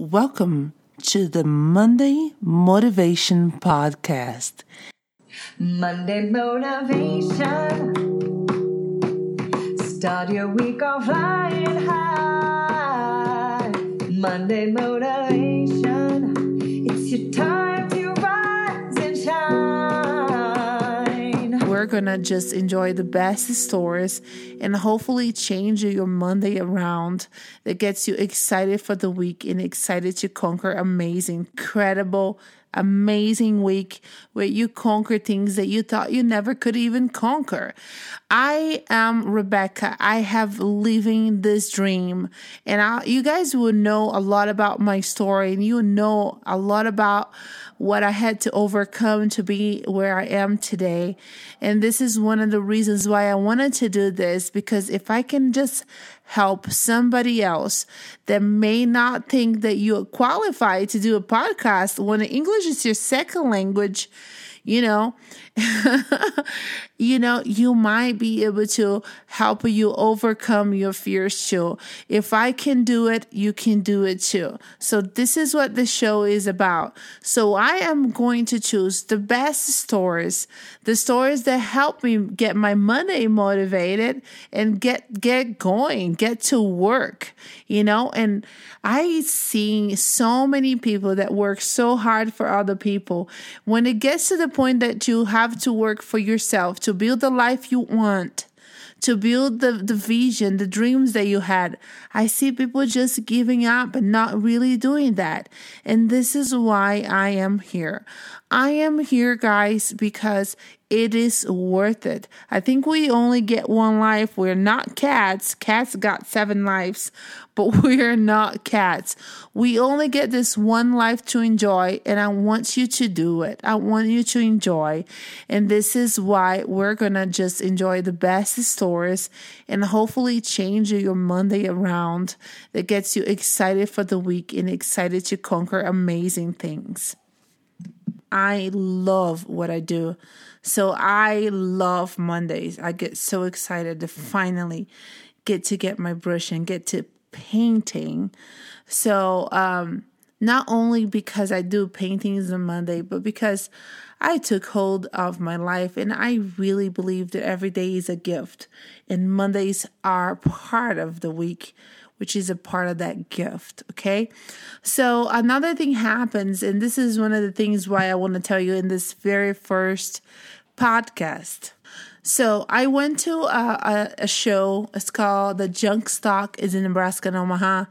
Welcome to the Monday Motivation Podcast. Monday motivation. Start your week off flying high. Monday motivation. Gonna just enjoy the best stories and hopefully change your Monday around that gets you excited for the week and excited to conquer amazing, incredible, amazing week where you conquer things that you thought you never could even conquer. I am Rebecca. I have living this dream and I, you guys will know a lot about my story and you know a lot about what I had to overcome to be where I am today. And this is one of the reasons why I wanted to do this because if I can just help somebody else that may not think that you're qualified to do a podcast when English is your second language, you know, you know, you might be able to help you overcome your fears too. If I can do it, you can do it too. So this is what the show is about. So I am going to choose the best stories, the stories that help me get my Monday motivated and get get going, get to work, you know, and I see so many people that work so hard for other people. When it gets to the point that you have to work for yourself to build the life you want, to build the, the vision, the dreams that you had. I see people just giving up and not really doing that. And this is why I am here. I am here, guys, because it is worth it. I think we only get one life. We're not cats. Cats got seven lives, but we're not cats. We only get this one life to enjoy, and I want you to do it. I want you to enjoy. And this is why we're going to just enjoy the best stories and hopefully change your Monday around that gets you excited for the week and excited to conquer amazing things. I love what I do. So I love Mondays. I get so excited to finally get to get my brush and get to painting. So um not only because I do paintings on Monday, but because I took hold of my life and I really believe that every day is a gift and Mondays are part of the week which is a part of that gift. Okay. So another thing happens, and this is one of the things why I want to tell you in this very first podcast. So I went to a, a, a, show. It's called The Junkstock is in Nebraska and Omaha.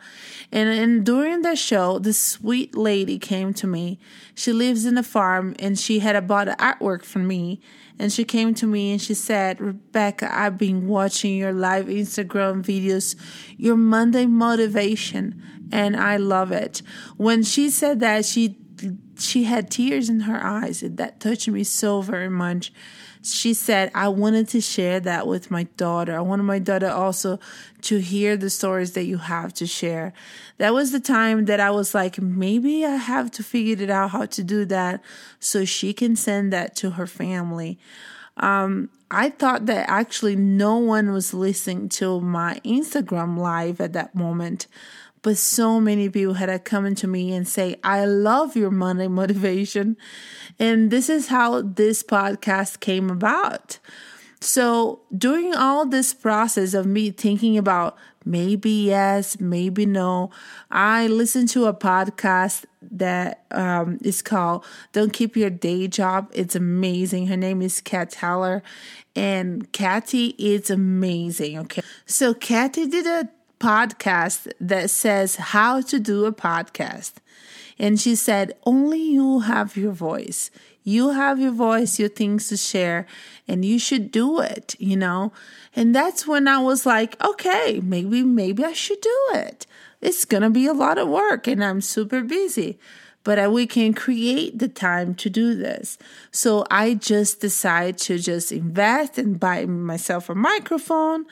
And, and during the show, this sweet lady came to me. She lives in a farm and she had bought artwork from me. And she came to me and she said, Rebecca, I've been watching your live Instagram videos, your Monday motivation, and I love it. When she said that, she she had tears in her eyes. That touched me so very much she said, I wanted to share that with my daughter. I wanted my daughter also to hear the stories that you have to share. That was the time that I was like, maybe I have to figure it out how to do that so she can send that to her family. Um, I thought that actually no one was listening to my Instagram live at that moment. But so many people had come to me and say, I love your Monday motivation. And this is how this podcast came about. So during all this process of me thinking about maybe yes, maybe no, I listened to a podcast that um, is called Don't Keep Your Day Job. It's amazing. Her name is Cathy Heller. And Cathy is amazing. Okay. So Cathy did a podcast that says how to do a podcast. And she said, only you have your voice. You have your voice, your things to share, and you should do it, you know? And that's when I was like, okay, maybe, maybe I should do it. It's to be a lot of work and I'm super busy but I, we can create the time to do this. So I just decided to just invest and buy myself a microphone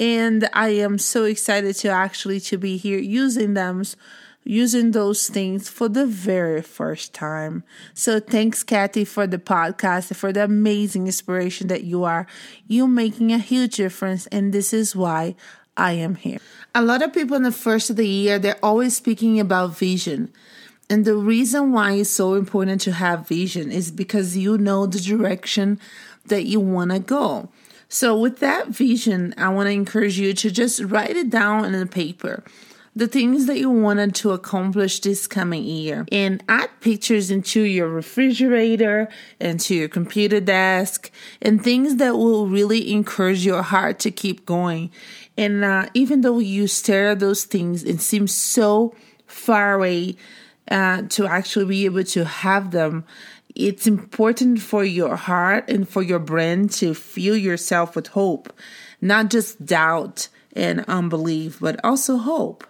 and I am so excited to actually to be here using them using those things for the very first time. So thanks Cathy for the podcast for the amazing inspiration that you are. You making a huge difference and this is why I am here. A lot of people in the first of the year, they're always speaking about vision. And the reason why it's so important to have vision is because you know the direction that you want to go. So, with that vision, I want to encourage you to just write it down in a paper the things that you wanted to accomplish this coming year and add pictures into your refrigerator, into your computer desk, and things that will really encourage your heart to keep going. And uh, even though you stare at those things, it seems so far away uh, to actually be able to have them. It's important for your heart and for your brain to fill yourself with hope, not just doubt and unbelief, but also hope.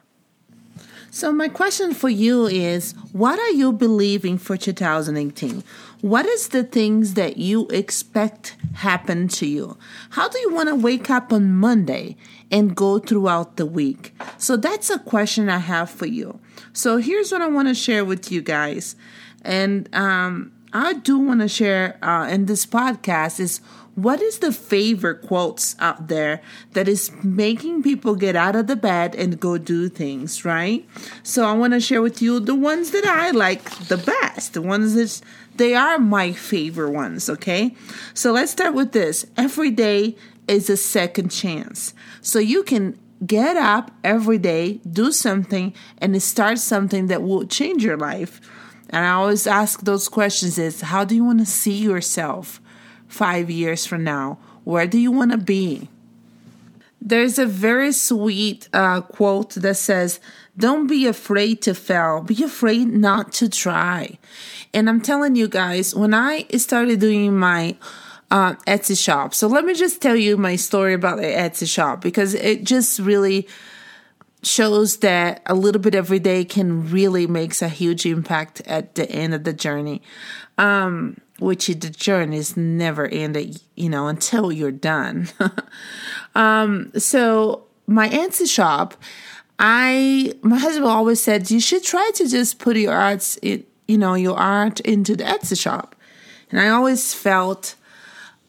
So, my question for you is what are you believing for 2018? What is the things that you expect happen to you? How do you want to wake up on Monday and go throughout the week? So, that's a question I have for you. So, here's what I want to share with you guys. And um, I do want to share uh, in this podcast is what is the favorite quotes out there that is making people get out of the bed and go do things, right? So I want to share with you the ones that I like the best, the ones that they are my favorite ones, okay? So let's start with this. Every day is a second chance. So you can get up every day, do something, and start something that will change your life. And I always ask those questions is how do you want to see yourself? five years from now? Where do you want to be? There's a very sweet uh, quote that says, Don't be afraid to fail, be afraid not to try. And I'm telling you guys, when I started doing my uh, Etsy shop, so let me just tell you my story about the Etsy shop because it just really shows that a little bit every day can really makes a huge impact at the end of the journey. Um, which the journey is never ended, you know, until you're done. um, so my Etsy shop, I my husband always said you should try to just put your arts, in, you know, your art into the Etsy shop, and I always felt.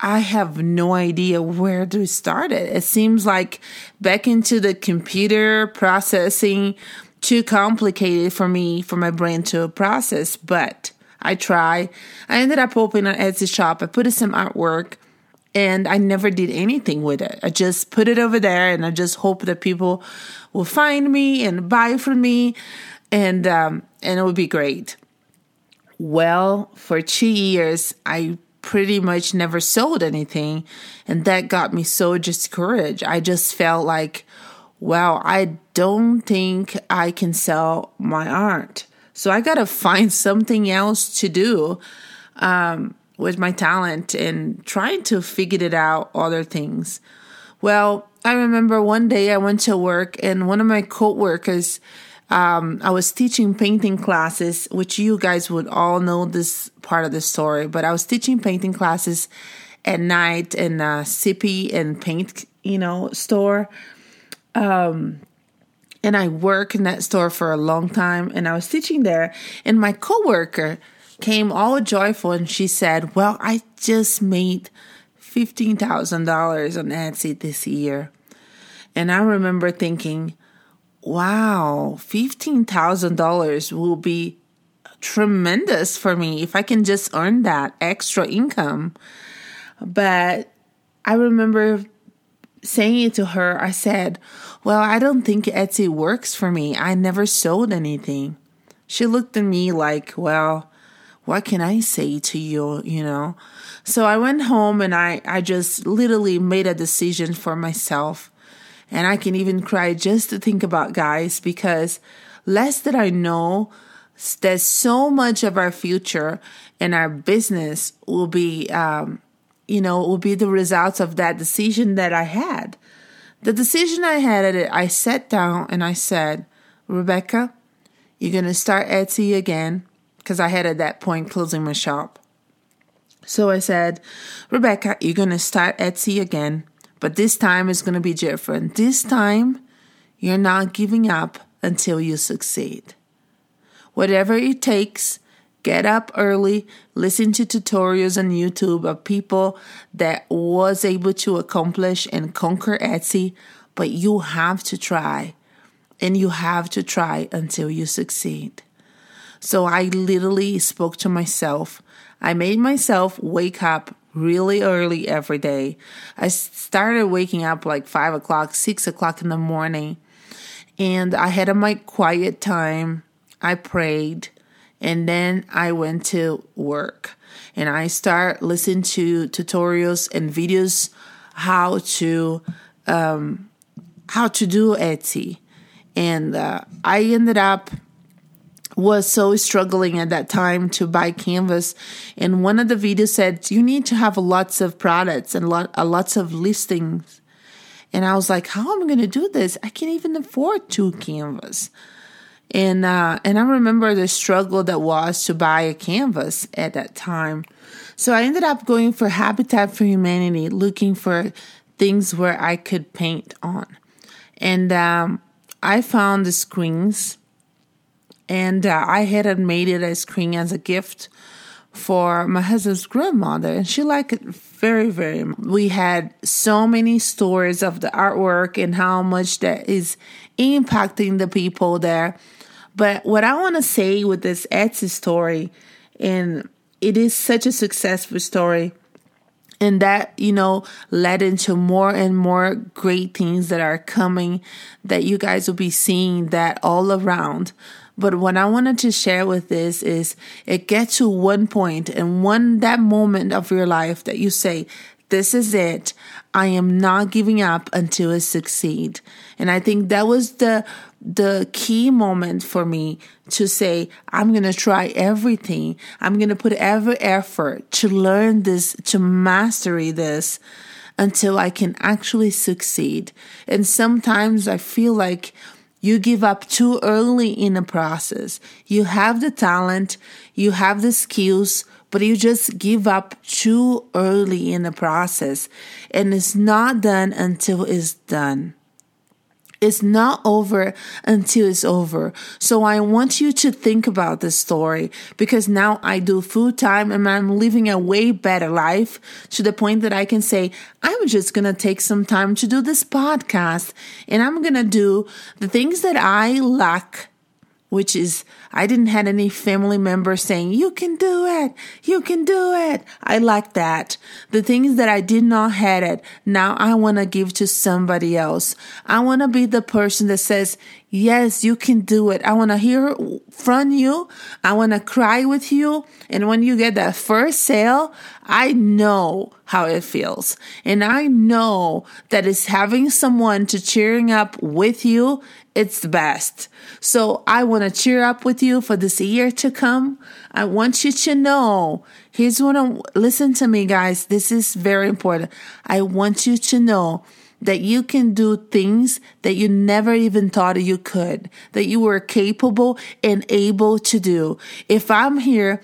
I have no idea where to start it. It seems like back into the computer processing too complicated for me for my brain to process, but I try. I ended up opening an Etsy shop. I put in some artwork and I never did anything with it. I just put it over there and I just hope that people will find me and buy from me and um, and it would be great. Well, for two years, I pretty much never sold anything, and that got me so discouraged. I just felt like, wow, I don't think I can sell my art. So I got to find something else to do um, with my talent and trying to figure it out other things. Well, I remember one day I went to work and one of my co-workers, um, I was teaching painting classes, which you guys would all know this part of the story, but I was teaching painting classes at night in a sippy and paint, you know, store. Um, and I worked in that store for a long time and I was teaching there and my coworker came all joyful and she said, "Well, I just made $15,000 on Etsy this year." And I remember thinking, "Wow, $15,000 will be tremendous for me if I can just earn that extra income." But I remember saying it to her, I said, Well, I don't think Etsy works for me. I never sold anything. She looked at me like, Well, what can I say to you, you know? So I went home and I, I just literally made a decision for myself. And I can even cry just to think about guys because less that I know that so much of our future and our business will be um, you know, will be the results of that decision that I had. The decision I had I sat down and I said, Rebecca, you're going to start Etsy again because I had at that point closing my shop. So I said, Rebecca, you're going to start Etsy again, but this time it's going to be different. This time, you're not giving up until you succeed. Whatever it takes, get up early, listen to tutorials on YouTube of people that was able to accomplish and conquer Etsy but you have to try. And you have to try until you succeed. So I literally spoke to myself. I made myself wake up really early every day. I started waking up like five o'clock, six o'clock in the morning. And I had my quiet time. I prayed and then I went to work and I start listening to tutorials and videos how to um, how to do Etsy, and uh, I ended up was so struggling at that time to buy canvas. And one of the videos said you need to have lots of products and lot, uh, lots of listings. And i was like how am i going to do this? I can't even afford two canvas. And uh, and I remember the struggle that was to buy a canvas at that time. So I ended up going for Habitat for Humanity, looking for things where I could paint on, and um, I found the screens, and uh, I had made it a screen as a gift for my husband's grandmother, and she liked it very, very much. We had so many stories of the artwork and how much that is impacting the people there but what I want to say with this Etsy story, and it is such a successful story, and that, you know, led into more and more great things that are coming that you guys will be seeing that all around. But what I wanted to share with this is it gets to one point and one that moment of your life that you say, this is it. I am not giving up until I succeed. And I think that was the the key moment for me to say, I'm going to try everything. I'm going to put every effort to learn this, to mastery this until I can actually succeed. And sometimes I feel like you give up too early in the process. You have the talent, you have the skills, but you just give up too early in the process. And it's not done until it's done. It's not over until it's over. So I want you to think about this story because now I do full time and I'm living a way better life to the point that I can say, I'm just going to take some time to do this podcast and I'm going to do the things that I lack which is I didn't have any family members saying, you can do it. You can do it. I like that. The things that I did not had it. Now I want to give to somebody else. I want to be the person that says, yes, you can do it. I want to hear from you. I want to cry with you. And when you get that first sale, I know how it feels. And I know that it's having someone to cheering up with you it's the best. So I want to cheer up with you for this year to come. I want you to know. Here's what I'm, listen to me, guys. This is very important. I want you to know that you can do things that you never even thought you could, that you were capable and able to do. If I'm here,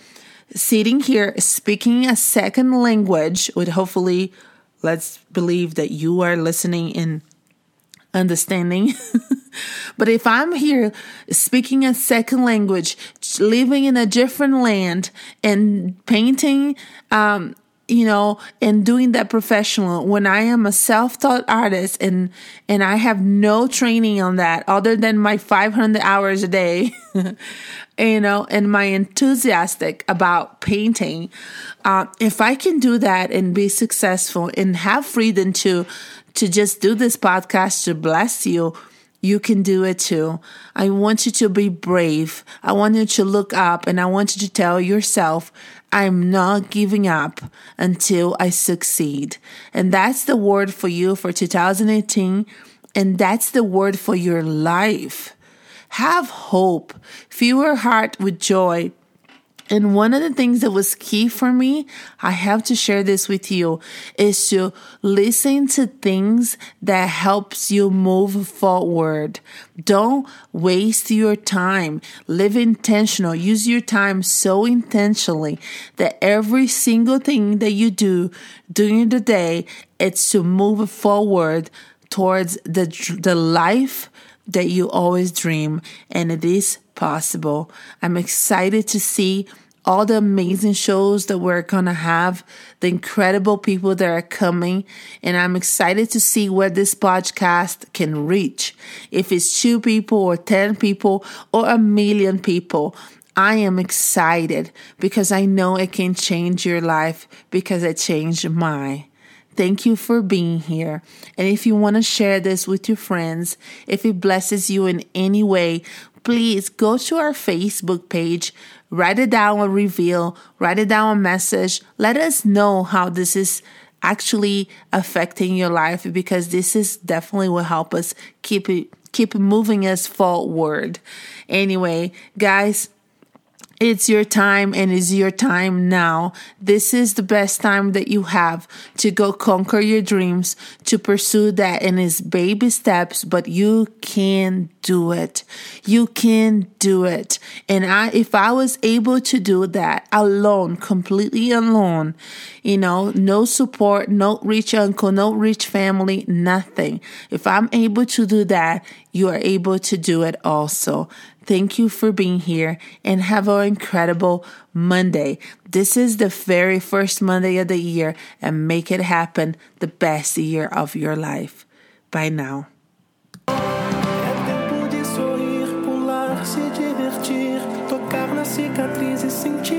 sitting here, speaking a second language, would hopefully, let's believe that you are listening in understanding. but if I'm here speaking a second language, living in a different land and painting, um, you know, and doing that professional when I am a self-taught artist and, and I have no training on that other than my 500 hours a day, you know, and my enthusiastic about painting. Uh, if I can do that and be successful and have freedom to, to just do this podcast to bless you, you can do it too. I want you to be brave. I want you to look up and I want you to tell yourself, I'm not giving up until I succeed. And that's the word for you for 2018. And that's the word for your life. Have hope. Fill your heart with joy. And one of the things that was key for me, I have to share this with you, is to listen to things that helps you move forward. Don't waste your time. Live intentional. Use your time so intentionally that every single thing that you do during the day, it's to move forward towards the, the life that you always dream and it is possible. I'm excited to see all the amazing shows that we're to have, the incredible people that are coming. And I'm excited to see where this podcast can reach. If it's two people or 10 people or a million people. I am excited because I know it can change your life because it changed mine. Thank you for being here. And if you want to share this with your friends, if it blesses you in any way, please go to our Facebook page, write it down a reveal, write it down a message. Let us know how this is actually affecting your life because this is definitely will help us keep it keep moving us forward. Anyway, guys, it's your time and it's your time now. This is the best time that you have to go conquer your dreams, to pursue that in its baby steps, but you can do it. You can do it. And I, if I was able to do that alone, completely alone, you know, no support, no rich uncle, no rich family, nothing. If I'm able to do that, you are able to do it also. Thank you for being here and have an incredible Monday. This is the very first Monday of the year and make it happen the best year of your life. Bye now. e